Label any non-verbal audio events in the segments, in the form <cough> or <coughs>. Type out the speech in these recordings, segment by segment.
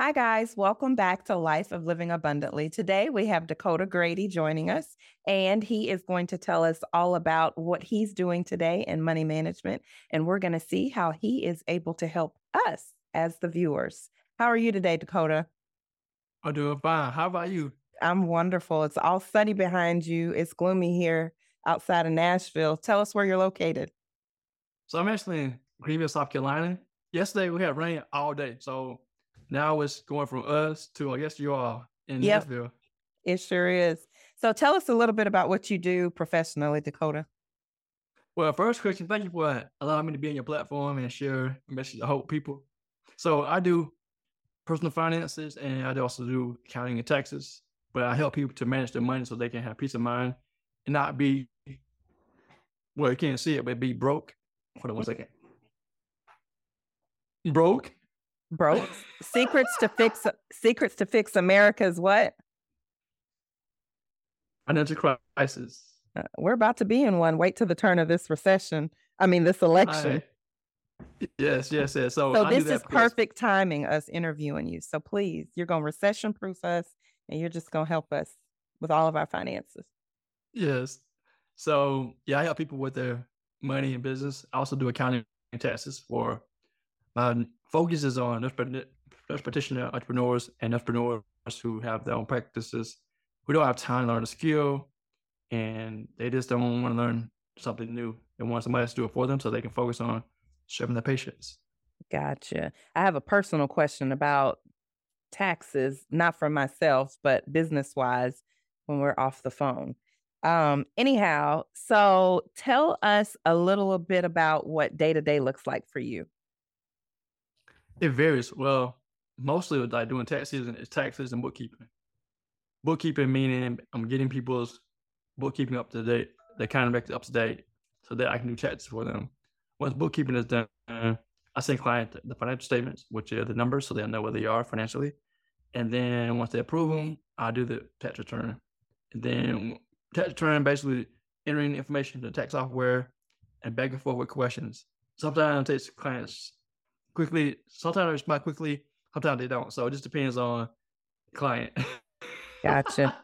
Hi, guys. Welcome back to Life of Living Abundantly. Today we have Dakota Grady joining us, and he is going to tell us all about what he's doing today in money management. And we're going to see how he is able to help us as the viewers. How are you today, Dakota? I'm doing fine. How about you? I'm wonderful. It's all sunny behind you. It's gloomy here outside of Nashville. Tell us where you're located. So I'm actually in Greenville, South Carolina. Yesterday we had rain all day. So now it's going from us to I guess you are in Yep, Nashville. it sure is. So tell us a little bit about what you do professionally, Dakota. Well, first question, thank you for allowing me to be on your platform and share a message to hope people. So I do personal finances and I also do accounting and taxes, but I help people to manage their money so they can have peace of mind and not be well, you can't see it, but be broke. Hold on one second. Broke. Broke secrets to fix secrets to fix America's what? Financial crisis. Uh, we're about to be in one. Wait till the turn of this recession. I mean, this election. I, yes, yes, yes. So, So this is perfect timing, us interviewing you. So please, you're gonna recession proof us, and you're just gonna help us with all of our finances. yes. So yeah, I help people with their money and business. I also do accounting and taxes for my focus is on nurse practitioner entrepreneurs and entrepreneurs who have their own practices who don't have time to learn a skill and they just don't want to learn something new. They want somebody else to do it for them so they can focus on serving their patients. Gotcha. I have a personal question about taxes, not for myself, but business wise when we're off the phone. Um, anyhow, so tell us a little bit about what day to day looks like for you. It varies. Well, mostly what I do in tax season is taxes and bookkeeping. Bookkeeping meaning I'm getting people's bookkeeping up to date, make it up to date so that I can do taxes for them. Once bookkeeping is done, I send client the financial statements, which are the numbers, so they'll know where they are financially. And then once they approve them, I do the tax return. And then tax return basically entering information into tax software and back and forth with questions. Sometimes it takes clients quickly, sometimes they respond quickly, sometimes they don't. So it just depends on client. <laughs> Gotcha.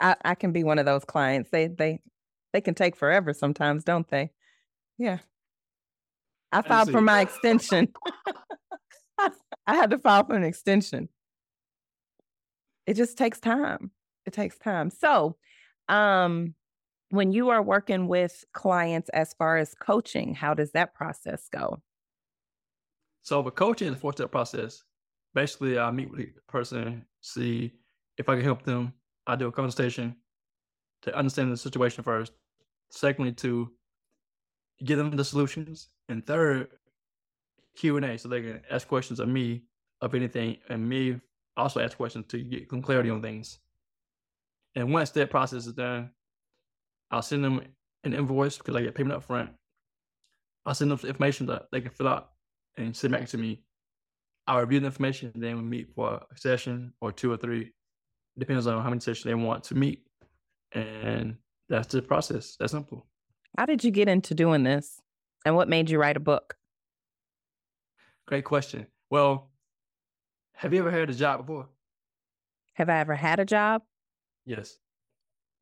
I, I can be one of those clients. They they they can take forever sometimes, don't they? Yeah. I I filed for my extension. <laughs> I had to file for an extension. It just takes time. It takes time. So, um, when you are working with clients as far as coaching, how does that process go? So for coaching a four-step process. Basically, I meet with the person, see if I can help them. I do a conversation to understand the situation first. Secondly, to give them the solutions, and third, Q and A, so they can ask questions of me of anything, and me also ask questions to get some clarity on things. And once that process is done, I'll send them an invoice because I get payment up front. I'll send them information that they can fill out and send back to me. I'll review the information, and then we meet for a session or two or three. Depends on how many sessions they want to meet. And that's the process. That's simple. How did you get into doing this? And what made you write a book? Great question. Well, have you ever had a job before? Have I ever had a job? Yes.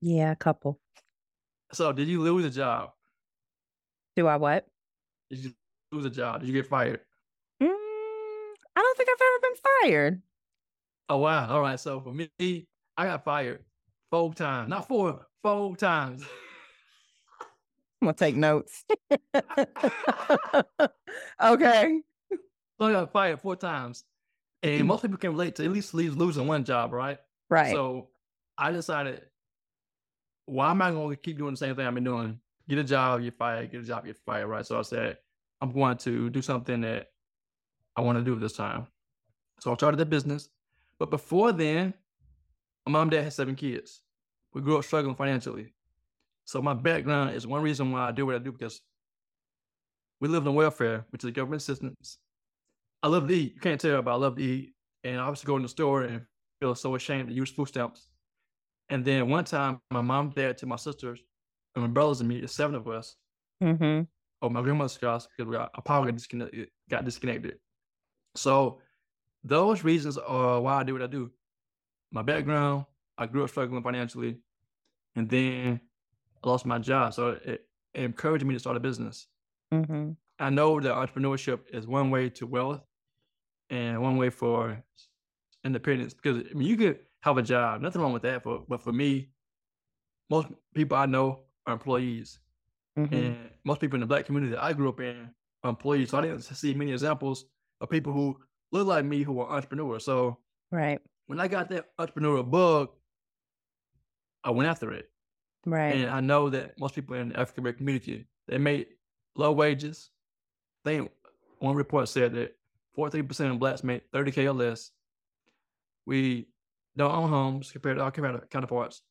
Yeah, a couple. So did you lose a job? Do I what? Did you lose a job? Did you get fired? Mm, I don't think I've ever been fired. Oh wow. All right. So for me, I got fired four times. Not four, four times. I'm gonna take notes. <laughs> <laughs> okay. So I got fired four times. And most people can relate to at least losing one job, right? Right. So I decided, why am I going to keep doing the same thing I've been doing? Get a job, get fired. Get a job, get fired. Right. So I said, I'm going to do something that I want to do this time. So I started the business. But before then, my mom and dad had seven kids. We grew up struggling financially. So my background is one reason why I do what I do because we lived on welfare, which is government assistance. I love to eat. You can't tell, but I love to eat. And I was going to the store and feel so ashamed to use food stamps. And then one time, my mom, dad, to my sisters, and my brothers and me, the seven of us, mm-hmm. Or my grandmother's house, because we got, our power got disconnected, got disconnected. So those reasons are why I do what I do. My background, I grew up struggling financially, and then I lost my job. So it, it encouraged me to start a business. Mm-hmm. I know that entrepreneurship is one way to wealth and one way for independence because I mean, you could have a job, nothing wrong with that. For, but for me, most people I know are employees. Mm-hmm. And most people in the black community that I grew up in are employees. So I didn't see many examples of people who look like me who are entrepreneurs. So Right. when I got that entrepreneurial bug, I went after it. Right. And I know that most people in the African American community, they make low wages. They one report said that 43% of blacks make 30K or less. We don't own homes compared to our counter- counterparts.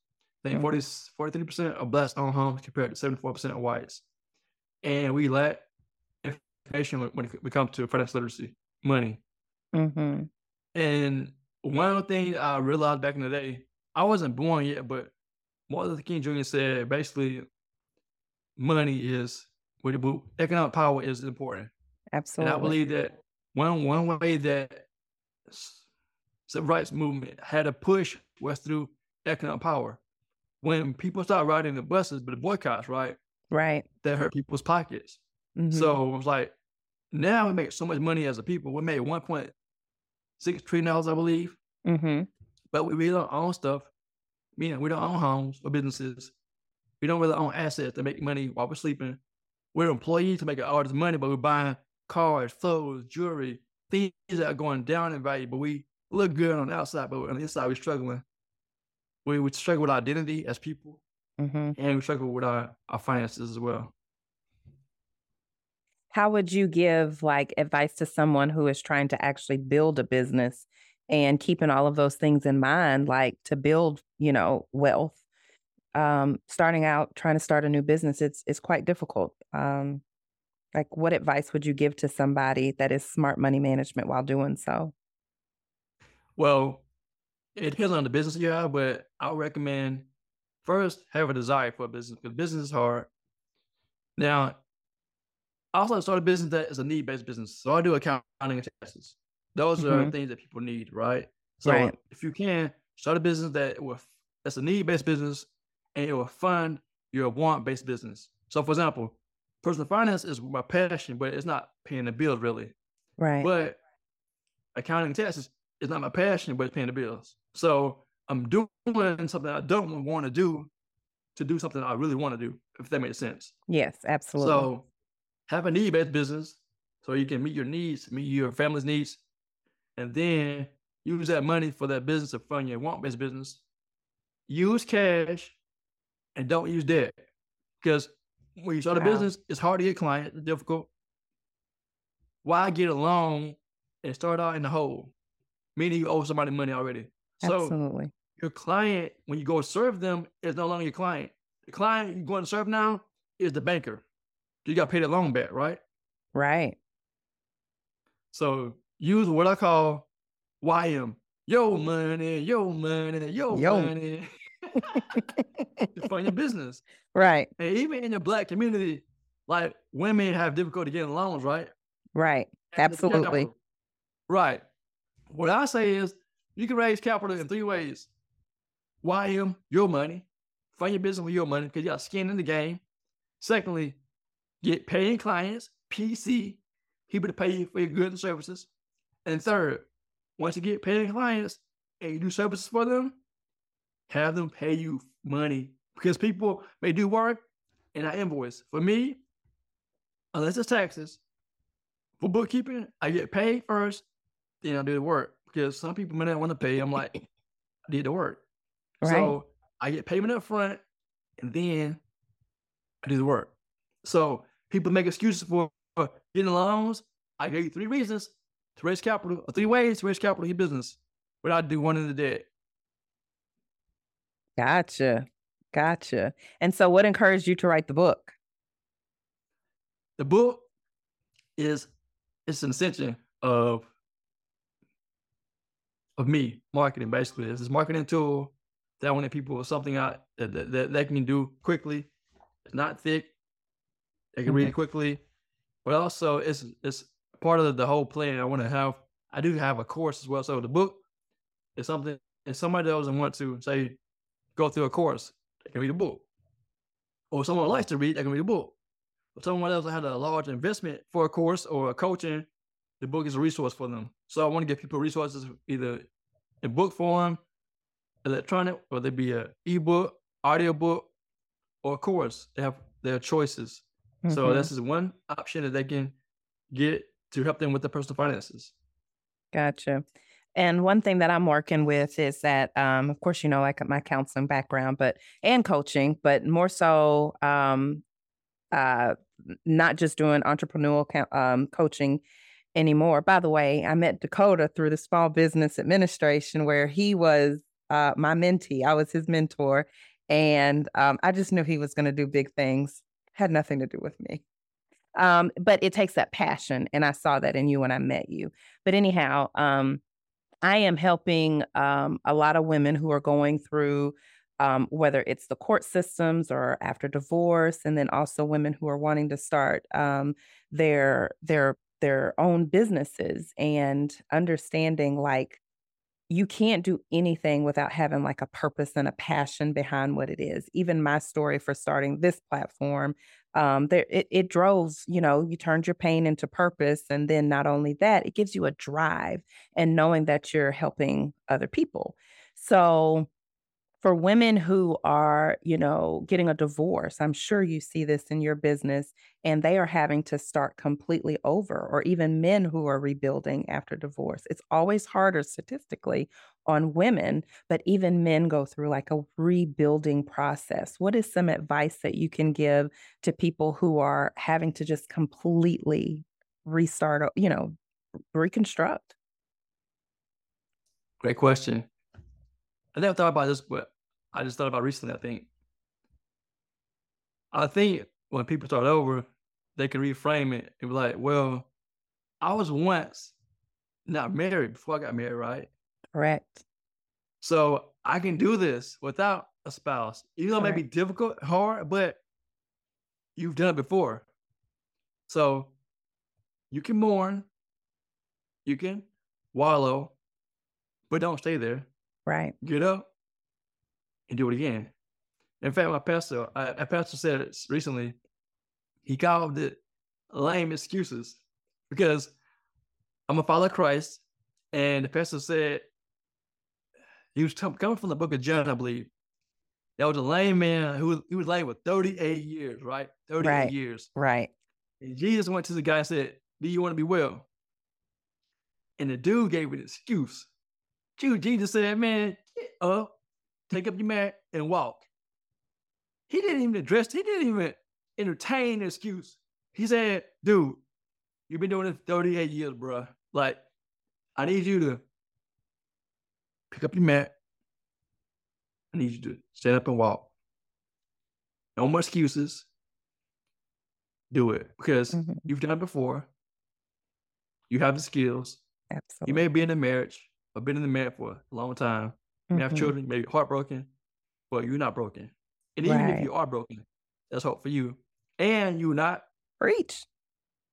Think Mhm. 40, 43% of blacks own homes compared to 74% of whites. And we lack information when- it comes to financial literacy, money. Mm-hmm. And one of the things I realized back in the day, I wasn't born yet, but Martin Luther King Jr. said basically money is it- economic power is important. Absolutely. And I believe that one one way that civil rights movement had a push was through economic power. When people started riding the buses, but the boycotts, right, Right. that hurt people's pockets. Mhm. So it was like, now we make so much money as a people. We made one point six trillion dollars, I believe, Mm-hmm. but we really don't own stuff. Meaning we don't own homes or businesses. We don't really own assets to make money while we're sleeping. We're employees to make all this money, but we're buying cars, clothes, jewelry, things that are going down in value. But we look good on the outside, but on the inside we're struggling. We we struggle with identity as people, Mm-hmm. and we struggle with our, our finances as well. How would you give like advice to someone who is trying to actually build a business and keeping all of those things in mind, like to build, you know, wealth? Um, starting out trying to start a new business, it's it's quite difficult. Um, like what advice would you give to somebody that is smart money management while doing so? Well, it depends on the business you have, but I would recommend first have a desire for a business because business is hard. Now, I also start a business that is a need based business. So I do accounting and taxes. Those are Mhm. things that people need, right? So Right. if you can start a business that will that's a need based business and it will fund your want based business. So for example, personal finance is my passion, but it's not paying the bills really. Right. But accounting and taxes is not my passion, but it's paying the bills. So I'm doing something I don't want to do to do something I really want to do, if that makes sense. yes, absolutely. So have a need-based business so you can meet your needs, meet your family's needs, and then use that money for that business to fund your want-based business. Use cash and don't use debt. Because when you start a business, it's hard to get clients, it's difficult. Why get a loan and start out in the hole? Meaning you owe somebody money already. So absolutely. your client, when you go serve them, is no longer your client. The client you're going to serve now is the banker. You got paid a loan back, right? Right. So use what I call YM. Yo money, yo money, yo, Yo. money <laughs> to fund your business. right. And even in the black community, like women have difficulty getting loans, right? Right. And Absolutely. Right. What I say is you can raise capital in three ways. YM, your money. Fund your business with your money because you got skin in the game. Secondly, get paying clients, PC, people to pay you for your goods and services. And third, once you get paying clients and you do services for them, have them pay you money because people may do work and I invoice. For me, unless it's taxes, for bookkeeping, I get paid first, then I do the work because some people may not want to pay. I'm like, <laughs> I did the work. Right. So I get payment up front and then I do the work. So people make excuses for getting loans. I gave you three reasons to raise capital, or three ways to raise capital in your business without do one in the dead. Gotcha. Gotcha. And so what encouraged you to write the book? The book is it's an extension of of me marketing basically. It's this marketing tool that I wanted people with something out that, that, that they can do quickly. It's not thick. They can read it quickly. But also it's it's part of the whole plan. I want to have I do have a course as well. So the book is something if somebody doesn't want to say go through a course, they can read a book. Or someone likes to read, they can read a book. If someone else had a large investment for a course or a coaching, the book is a resource for them. So I want to give people resources either in book form, electronic, whether it be an ebook, audiobook, or a course. They have their choices. Mm-hmm. So this is one option that they can get to help them with their personal finances. Gotcha. And one thing that I'm working with is that, um, of course, you know, like my counseling background, but and coaching, but more so, um, uh, not just doing entrepreneurial um, coaching anymore. By the way, I met Dakota through the Small Business Administration, where he was uh, my mentee. I was his mentor, and um, I just knew he was going to do big things. Had nothing to do with me. Um, but it takes that passion, and I saw that in you when I met you. But anyhow, um, I am helping um, a lot of women who are going through um, whether it's the court systems or after divorce, and then also women who are wanting to start um, their their their own businesses and understanding like you can't do anything without having like a purpose and a passion behind what it is. Even my story for starting this platform, um, there it, it drove, you know, you turned your pain into purpose. And then not only that, it gives you a drive and knowing that you're helping other people. So for women who are, you know, getting a divorce, I'm sure you see this in your business and they are having to start completely over, or even men who are rebuilding after divorce. It's always harder statistically on women, but even men go through like a rebuilding process. What is some advice that you can give to people who are having to just completely restart, you know, reconstruct? Great question. I never thought about this, but I just thought about recently. I think, I think when people start over, they can reframe it and be like, "Well, I was once not married before I got married, right? Correct. So I can do this without a spouse, even though it may be difficult, hard, but you've done it before. So you can mourn, you can wallow, but don't stay there. Right. Get up and do it again. In fact, my pastor, a pastor said recently, he called it lame excuses because I'm a follower of Christ, and the pastor said he was t- coming from the book of John, I believe. That was a lame man who was, he was lame for 38 years, right? 38 right. years. Right. And Jesus went to the guy and said, Do you want to be well? And the dude gave an excuse. Jesus said, Man, get up, take up your mat, and walk. He didn't even address, he didn't even entertain the excuse. He said, Dude, you've been doing this 38 years, bro. Like, I need you to pick up your mat. I need you to stand up and walk. No more excuses. Do it because mm-hmm. you've done it before. You have the skills. Absolutely. You may be in a marriage or been in the marriage for a long time. You mm-hmm. have children, maybe heartbroken, but you're not broken. And even right. if you are broken, there's hope for you. And you're not preach.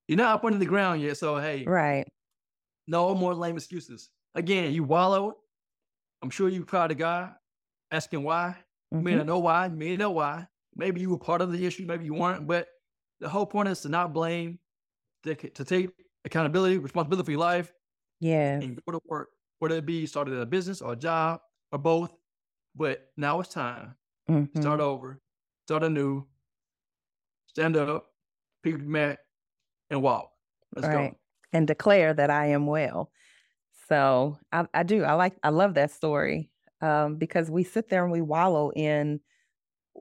You're not up under the ground yet. So hey, right. No more lame excuses. Again, you wallow. I'm sure you cried to God, asking why. Mm-hmm. You may not know why. You may know why. Maybe you were part of the issue. Maybe you weren't. But the whole point is to not blame, to, to take accountability, responsibility for your life. Yeah. And go to work, whether it be started a business or a job or both. But now it's time. Mm-hmm. Start over, start anew, stand up, pick your mat, and walk. Let's right. go. And declare that I am well. So I, I do. I like. I love that story um, because we sit there and we wallow in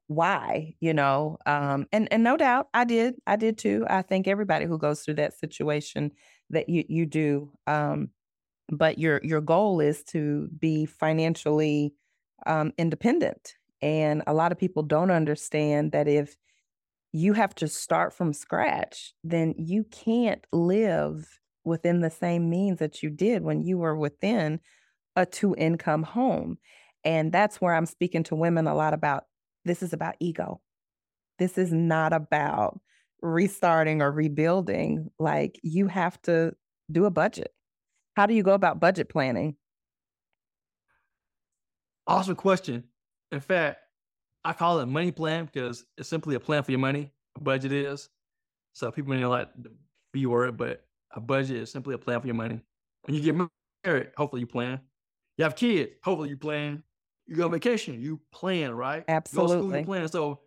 why, you know. Um, and and no doubt, I did. I did too. I think everybody who goes through that situation that you you do. Um, but your your goal is to be financially um, independent, and a lot of people don't understand that if you have to start from scratch, then you can't live within the same means that you did when you were within a two income home. And that's where I'm speaking to women a lot about this is about ego. This is not about restarting or rebuilding. Like you have to do a budget. How do you go about budget planning? Awesome question. In fact, I call it money plan because it's simply a plan for your money. A budget is. So people may not like the B word, but a budget is simply a plan for your money. When you get married, hopefully you plan. You have kids, hopefully you plan. You go on vacation, you plan, right? You go to school, Absolutely. you plan. So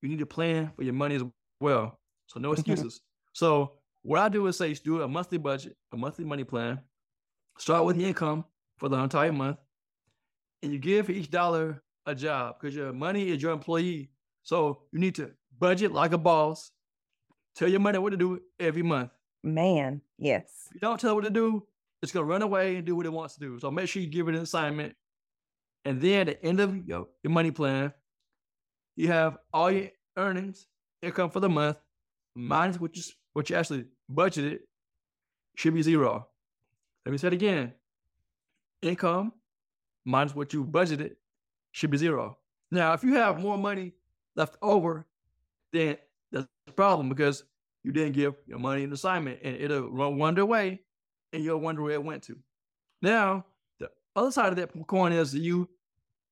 you need to plan for your money as well. So no <laughs> excuses. So what I do is say do a monthly budget, a monthly money plan. Start with the income for the entire month, and you give each dollar a job because your money is your employee. So you need to budget like a boss. Tell your money what to do every month. Man, yes. If you don't tell it what to do, it's gonna run away and do what it wants to do. So make sure you give it an assignment. And then at the end of your, your money plan, you have all your earnings, income for the month, minus what you what you actually budgeted, should be zero. Let me say it again. Income minus what you budgeted should be zero. Now, if you have more money left over, then that's a problem because you didn't give your money an assignment and it'll run wander away and you'll wonder where it went to. Now, the other side of that coin is that you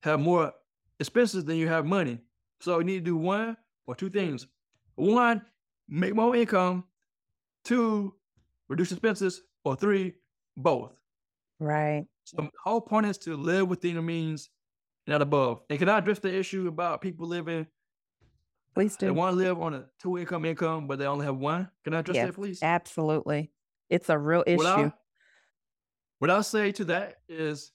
have more expenses than you have money. So you need to do one or two things. One, make more income. Two, reduce expenses. Or three, both. Right. So the whole point is to live within your means, not above. And can I address the issue about people living Please do. they want to live on a two income income, but they only have one? Can I address Yes, that, please? absolutely. It's a real What issue. I what I'll say to that is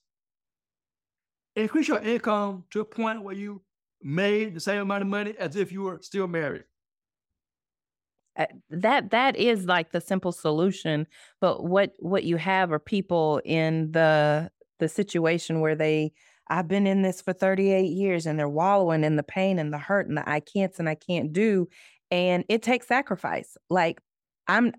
increase your income to a point where you made the same amount of money as if you were still married. That that is like the simple solution but what what you have are people in the the situation where they i've been in this for 38 years and they're wallowing in the pain and the hurt and the i can'ts and i can't do and it takes sacrifice. Like i'm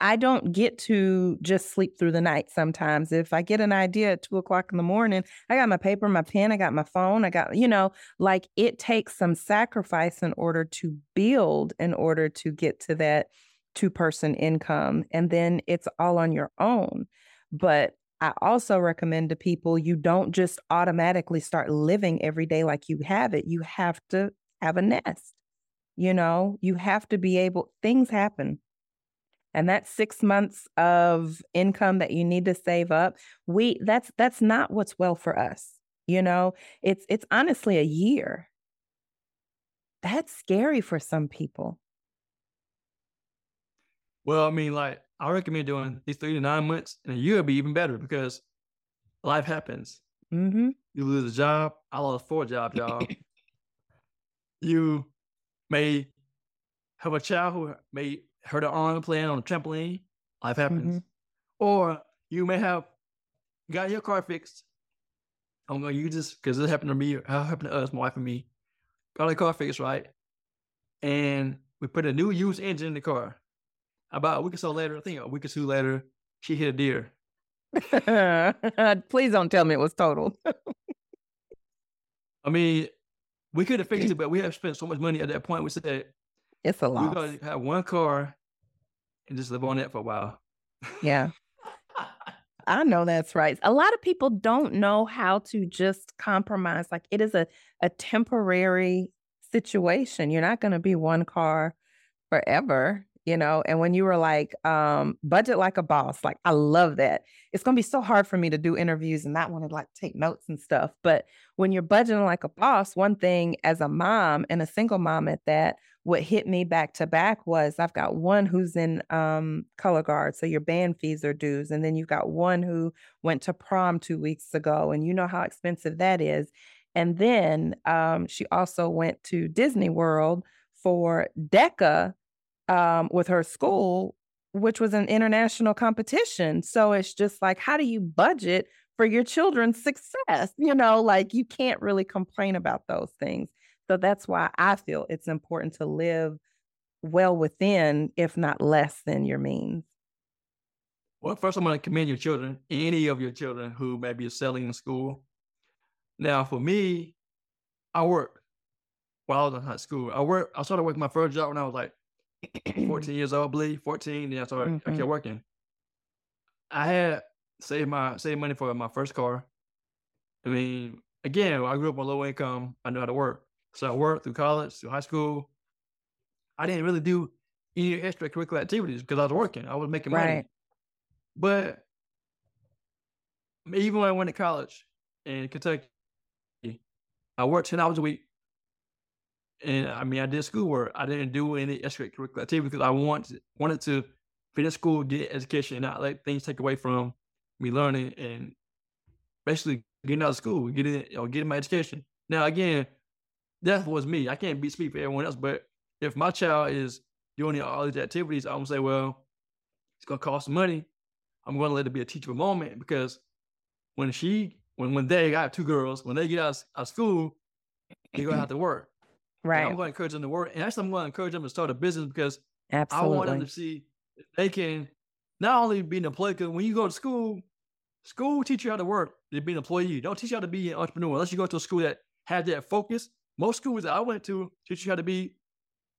i don't get to just sleep through the night sometimes. If i get an idea at two o'clock in the morning i got my paper my pen i got my phone i got you know like it takes some sacrifice in order to build in order to get to that two person income and then it's all on your own. But i also recommend to people you don't just automatically start living every day like you have it. You have to have a nest you know? You have to be able things happen and that 6 months of income that you need to save up we that's that's not what's well for us you know it's it's honestly a year that's scary for some people Well, I mean, like I recommend doing these three to nine months, and a year would be even better because life happens. mhm You lose a job. I lost four jobs, y'all. <coughs> you may have a child who may hurt her arm playing on a trampoline. Life happens. mhm Or you may have got your car fixed. I'm gonna use this because this happened to me. How happened to us, my wife and me. Got our car fixed, right? And we put a new used engine in the car. About a week or so later, I think a week or two later, she hit a deer. <laughs> please don't tell me it was total <laughs> I mean, we could have fixed it, <clears throat> but we have spent so much money at that point. We said it's a lot. we're gonna have one car and just live on it for a while. yeah <laughs> I know that's right. A lot of people don't know how to just compromise. Like it is a, a temporary situation. You're not going to be one car forever, you know. And when you were like, um, budget like a boss, like I love that. It's going to be so hard for me to do interviews and not want to like take notes and stuff. But when you're budgeting like a boss, one thing as a mom and a single mom at that, what hit me back to back was I've got one who's in um, color guard, so your band fees are dues, and then you've got one who went to prom two weeks ago, and you know how expensive that is. And then um, she also went to Disney World for DECA um, with her school, which was an international competition. So it's just like, how do you budget for your children's success? You know, like you can't really complain about those things. So that's why I feel it's important to live well within, if not less than your means. Well, first, I'm going to commend your children, any of your children who may be excelling in school. Now, for me, I worked while I was in high school. I worked. I started working my first job when I was like <clears throat> 14 years old, I believe, 14. Then I started. I Mhm. kept working. I had saved my save money for my first car. I mean, again, I grew up on low income. I knew how to work, so I worked through college, through high school. I didn't really do any extracurricular activities because I was working. I was making money. Right. But even when I went to college in Kentucky, I worked 10 hours a week. And I mean, I did schoolwork. I didn't do any extracurricular activity because I wanted, wanted to finish school, get education, and not let things take away from me learning and basically getting out of school, getting you know, getting my education. Now, again, that was me. I can't be speak for everyone else, but if my child is doing all these activities, I'm gonna say, well, it's gonna cost money. I'm gonna let it be a teachable moment because when she when when they I have two girls, when they get out of, school, they're gonna have to work. <clears throat> And I'm gonna encourage them to work. And actually I'm gonna encourage them to start a business because I want them to see if they can not only be an employee, because when you go to school, school teach you how to work to be an employee. Don't teach you how to be an entrepreneur unless you go to a school that has that focus. Most schools that I went to teach you how to be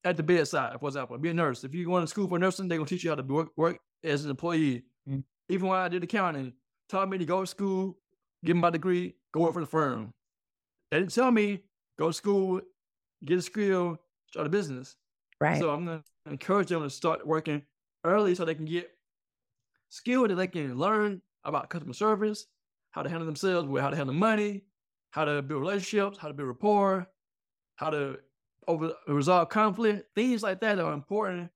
at the bedside, for example, be a nurse. If you go to school for nursing, they're gonna teach you how to work, work as an employee. Mm. Even when I did accounting, taught me to go to school, get my degree, go work for the firm. They didn't tell me go to school, get a skill, start a business. Right. So I'm gonna encourage them to start working early so they can get skilled that they can learn about customer service, how to handle themselves, how to handle money, how to build relationships, how to build rapport, how to over resolve conflict, things like that are important.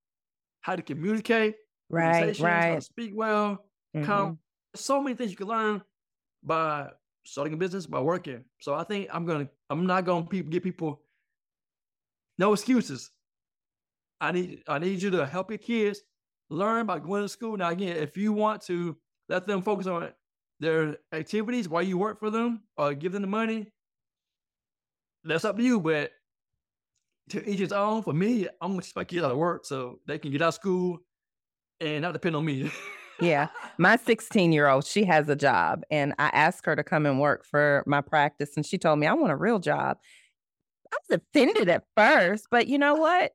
How to communicate, Right. presentations, how to speak well, Mhm. come. So many things you can learn by starting a business by working. So I think I'm gonna I'm not gonna pe- give people no excuses. I need I need you to help your kids learn by going to school. Now again, if you want to let them focus on their activities while you work for them or give them the money, that's up to you. But to each his own. For me, I'm gonna teach my kids how to work so they can get out of school and not depend on me. <laughs> Yeah. My 16 year old, she has a job, and I asked her to come and work for my practice, and she told me, I want a real job. I was offended at first, but you know what?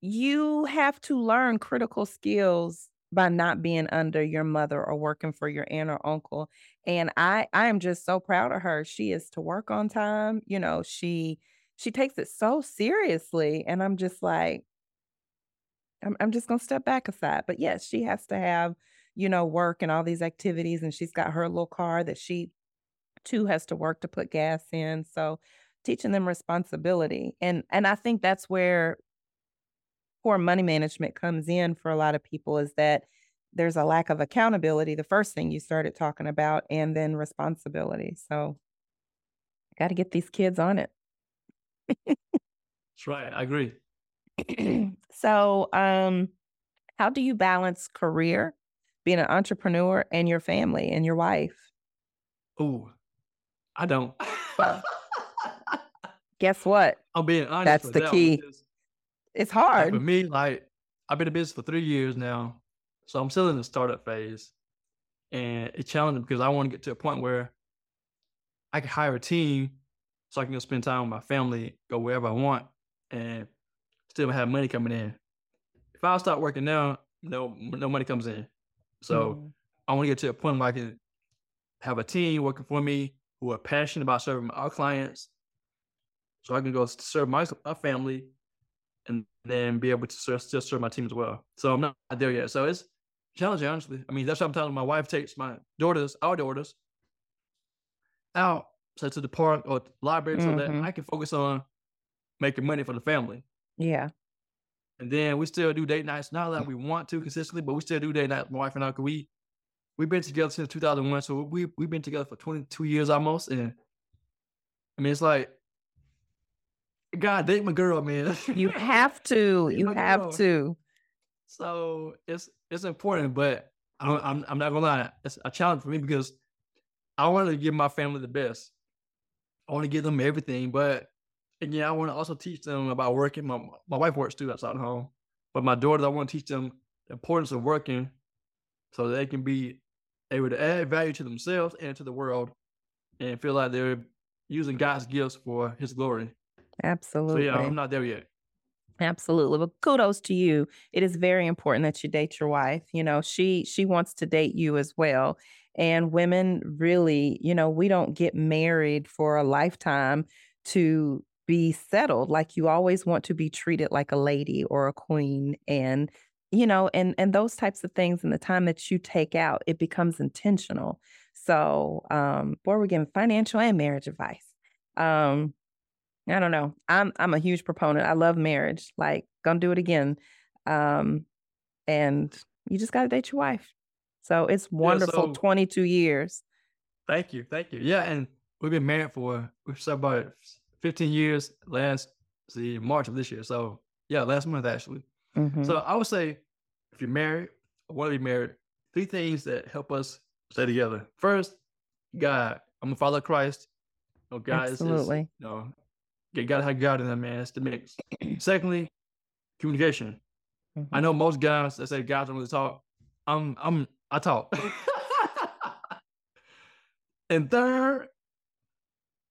You have to learn critical skills by not being under your mother or working for your aunt or uncle. And I I am just so proud of her. She is to work on time. You know, she she takes it so seriously. And I'm just like, I'm I'm just gonna step back aside. But yes, she has to have, you know, work and all these activities. And she's got her little car that she too has to work to put gas in. So teaching them responsibility. And and I think that's where poor money management comes in for a lot of people is that there's a lack of accountability, the first thing you started talking about, and then responsibility. So got to get these kids on it. That's right. I agree. <clears throat> so, um, how do you balance career, being an entrepreneur, and your family and your wife? Oh, I don't. Guess what? I'm being honest That's the key. It's like, for me, like I've been in business for three years now, so I'm still in the startup phase, and it's challenging because I want to get to a point where I can hire a team so I can go spend time with my family, go wherever I want, and still have money coming in. If I start working now, no no money comes in. So Mhm. I want to get to a point where I can have a team working for me who are passionate about serving our clients, so I can go serve my, my family then be able to serve, still serve my team as well. So I'm not there yet. So it's challenging, honestly. I mean, that's why I'm sometimes my wife takes my daughters, our daughters, out so to the park or library so that Mhm. I can focus on making money for the family. Yeah. And then we still do date nights, not that we want to consistently, but we still do date nights. My wife and I, we we've been together since 2001, so we we've been together for 22 years almost. And I mean, it's like, God, date my girl, man. You <laughs> have to. You have girl. to. So it's it's important, but I don't, I'm I'm not gonna lie, it's a challenge for me because I want to give my family the best. I want to give them everything, but again, I want to also teach them about working. My my wife works too outside the home, but my daughters, I want to teach them the importance of working, so they can be able to add value to themselves and to the world, and feel like they're using God's gifts for His glory. So Absolutely. yeah, I'm not there yet. Absolutely. Well, kudos to you. It is very important that you date your wife. You know, she she wants to date you as well. And women really, you know, we don't get married for a lifetime to be settled. Like you always want to be treated like a lady or a queen. And, you know, and and those types of things and the time that you take out, it becomes intentional. So um, boy, we're giving financial and marriage advice. Um, I don't know. I'm I'm a huge proponent. I love marriage. Like, gonna do it again. Um, and you just gotta date your wife. So it's wonderful. so 22 years. thank you, thank you. Yeah, and we've been married for we've celebrated 15 years last see March of this year. So yeah, last month actually. hmm So I would say if you're married or want to be married, three things that help us stay together. First, God. I'm a follower of Christ. You know, God is, is Absolutely. you know, you gotta have God in that man. It's the mix. <clears throat> Secondly, communication. I hmm know most guys that say guys don't really talk. I'm I'm I talk. <laughs> and third,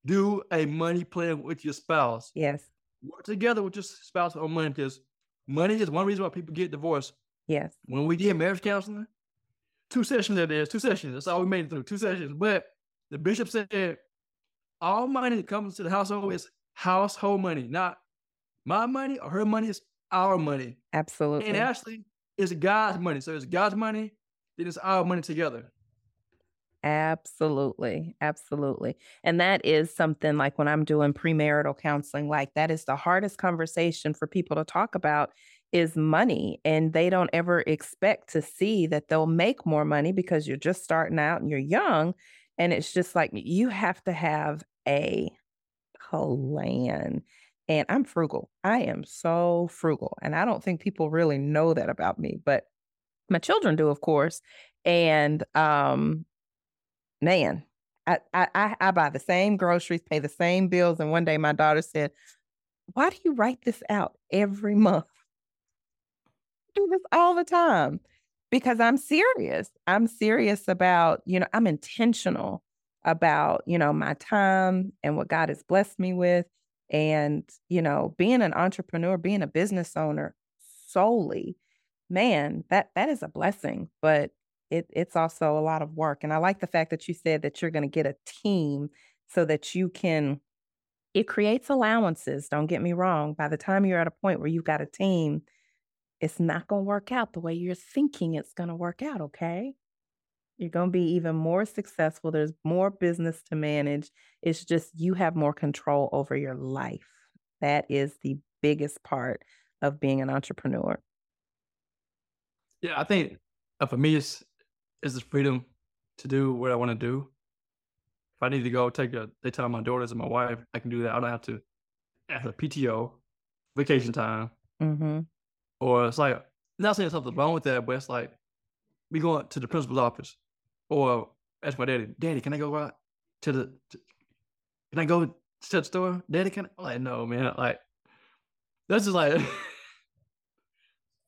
do a money plan with your spouse. Yes. Work together with your spouse on money because money is one reason why people get divorced. Yes. When we did marriage counseling, two sessions that is, two sessions. That's all we made it through, two sessions. But the bishop said all money that comes to the household is household money, not my money or her money, is our money. Absolutely. And actually, it's God's money. So it's God's money, then it's our money together. Absolutely. Absolutely. And that is something like when I'm doing premarital counseling, like that is the hardest conversation for people to talk about is money. And they don't ever expect to see that they'll make more money because you're just starting out and you're young. And it's just like you have to have a plan. And I'm frugal. I am so frugal. And I don't think people really know that about me, but my children do, of course. And um Man, I, I I buy the same groceries, pay the same bills, and one day my daughter said, "Why do you write this out every <laughs> month?" I do this all the time because I'm serious. I'm serious about, you know, I'm intentional about, you know, my time and what God has blessed me with. And, you know, being an entrepreneur, being a business owner solely, man, that that is a blessing. But it it's also a lot of work. And I like the fact that you said that you're going to get a team so that you can it creates allowances. Don't get me wrong. By the time you're at a point where you've got a team, it's not going to work out the way you're thinking it's going to work out, okay? You're going to be even more successful. There's more business to manage. It's just you have more control over your life. That is the biggest part of being an entrepreneur. Yeah, I think uh, for me, it's it's the freedom to do what I want to do. If I need to go take a daytime with my daughters and my wife, I can do that. I don't have to have a PTO, vacation time, Mhm. or it's like not saying something wrong with that, but it's like we going to the principal's office, or ask my daddy, Daddy, can I go out to the? To, can I go to the store, Daddy? Can I? I'm like no, man. Like that's just like.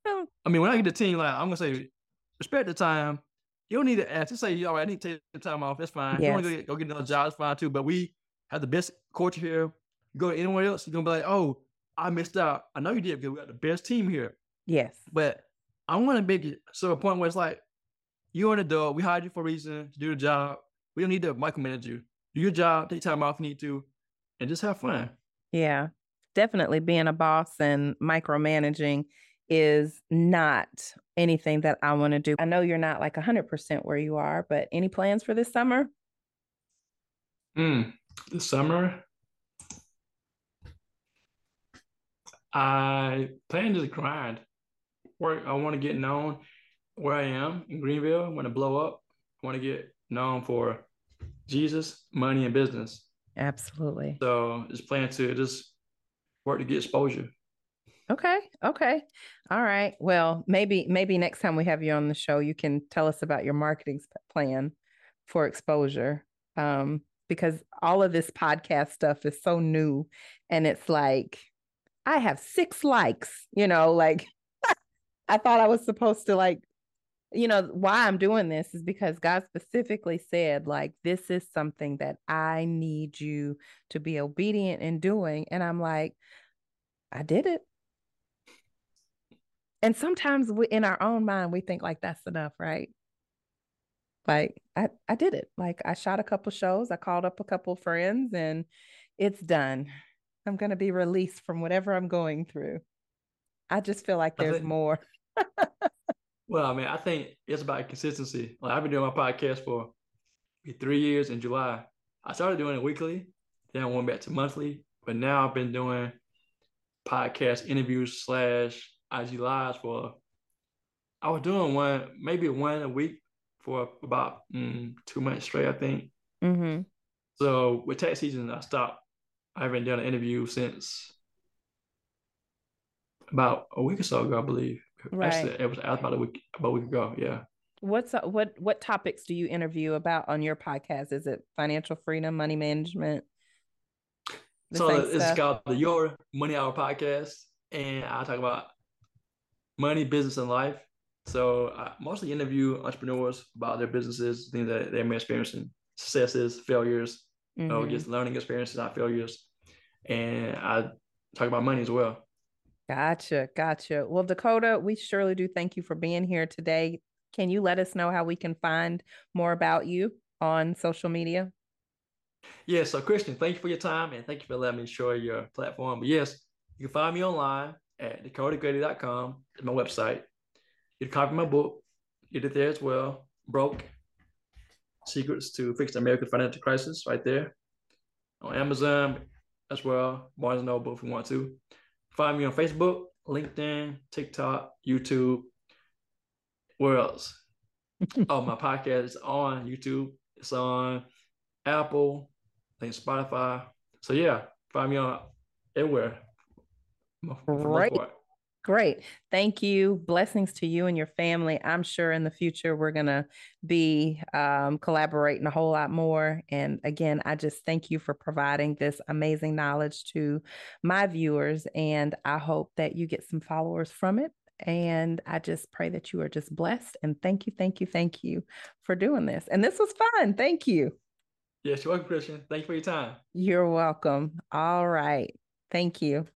Oh, I mean, when I get the team, like I'm gonna say, respect the time. You don't need to ask. Just say, all right, I need to take the time off. That's fine. If you want to go get, go get another job, it's fine too. But we have the best culture here. You go anywhere else, you're gonna be like, oh, I missed out. I know you did because we got the best team here. Yes. But I want to make it so a point where it's like, you're an adult. We hired you for a reason to do the job. We don't need to micromanage you. Do your job, take time off if you need to, and just have fun. Yeah. Definitely being a boss and micromanaging is not anything that I want to do. I know you're not like 100% where you are, but any plans for this summer? Mm. This summer, I plan to grind. Work. I want to get known where I am in Greenville. I want to blow up. I want to get known for Jesus, money, and business. Absolutely. So just plan to just work to get exposure. Okay. Okay. All right. Well, maybe maybe next time we have you on the show, you can tell us about your marketing plan for exposure. Um, because all of this podcast stuff is so new, and it's like I have six likes. You know, like <laughs> I thought I was supposed to like. You know why I'm doing this is because God specifically said, like, this is something that I need you to be obedient in doing. And I'm like, I did it. And sometimes we, in our own mind, we think like that's enough, right? Like I, I did it. Like I shot a couple shows, I called up a couple friends, and it's done. I'm going to be released from whatever I'm going through. I just feel like there's more. <laughs> well, I mean, I think it's about consistency. Like I've been doing my podcast for three years in July. I started doing it weekly, then I went back to monthly, but now I've been doing podcast interviews slash IG lives for. I was doing one, maybe one a week for about mm, two months straight, I think. Mm-hmm. So with tax season, I stopped. I haven't done an interview since about a week or so ago, I believe. Right. Actually, it was out about a week about a week ago. Yeah. What's uh, what what topics do you interview about on your podcast? Is it financial freedom, money management? So it's stuff? called the Your Money Hour podcast, and I talk about money, business, and life. So I mostly interview entrepreneurs about their businesses, things that they may experiencing, successes, failures, mm-hmm. or just learning experiences, not failures. And I talk about money as well. Gotcha. Gotcha. Well, Dakota, we surely do thank you for being here today. Can you let us know how we can find more about you on social media? Yeah, so Christian, thank you for your time and thank you for letting me share your platform. But yes, you can find me online at dakotagrady.com. My website. You can copy my book, get it there as well. Broke Secrets to Fix the American Financial Crisis, right there. On Amazon as well. Barnes Noble if you want to. Find me on Facebook, LinkedIn, TikTok, YouTube. Where else? <laughs> oh, my podcast is on YouTube. It's on Apple, I think Spotify. So yeah, find me on everywhere. Right. Great. Thank you. Blessings to you and your family. I'm sure in the future we're going to be um, collaborating a whole lot more. And again, I just thank you for providing this amazing knowledge to my viewers. And I hope that you get some followers from it. And I just pray that you are just blessed. And thank you, thank you, thank you for doing this. And this was fun. Thank you. Yes, you're welcome, Christian. Thank you for your time. You're welcome. All right. Thank you.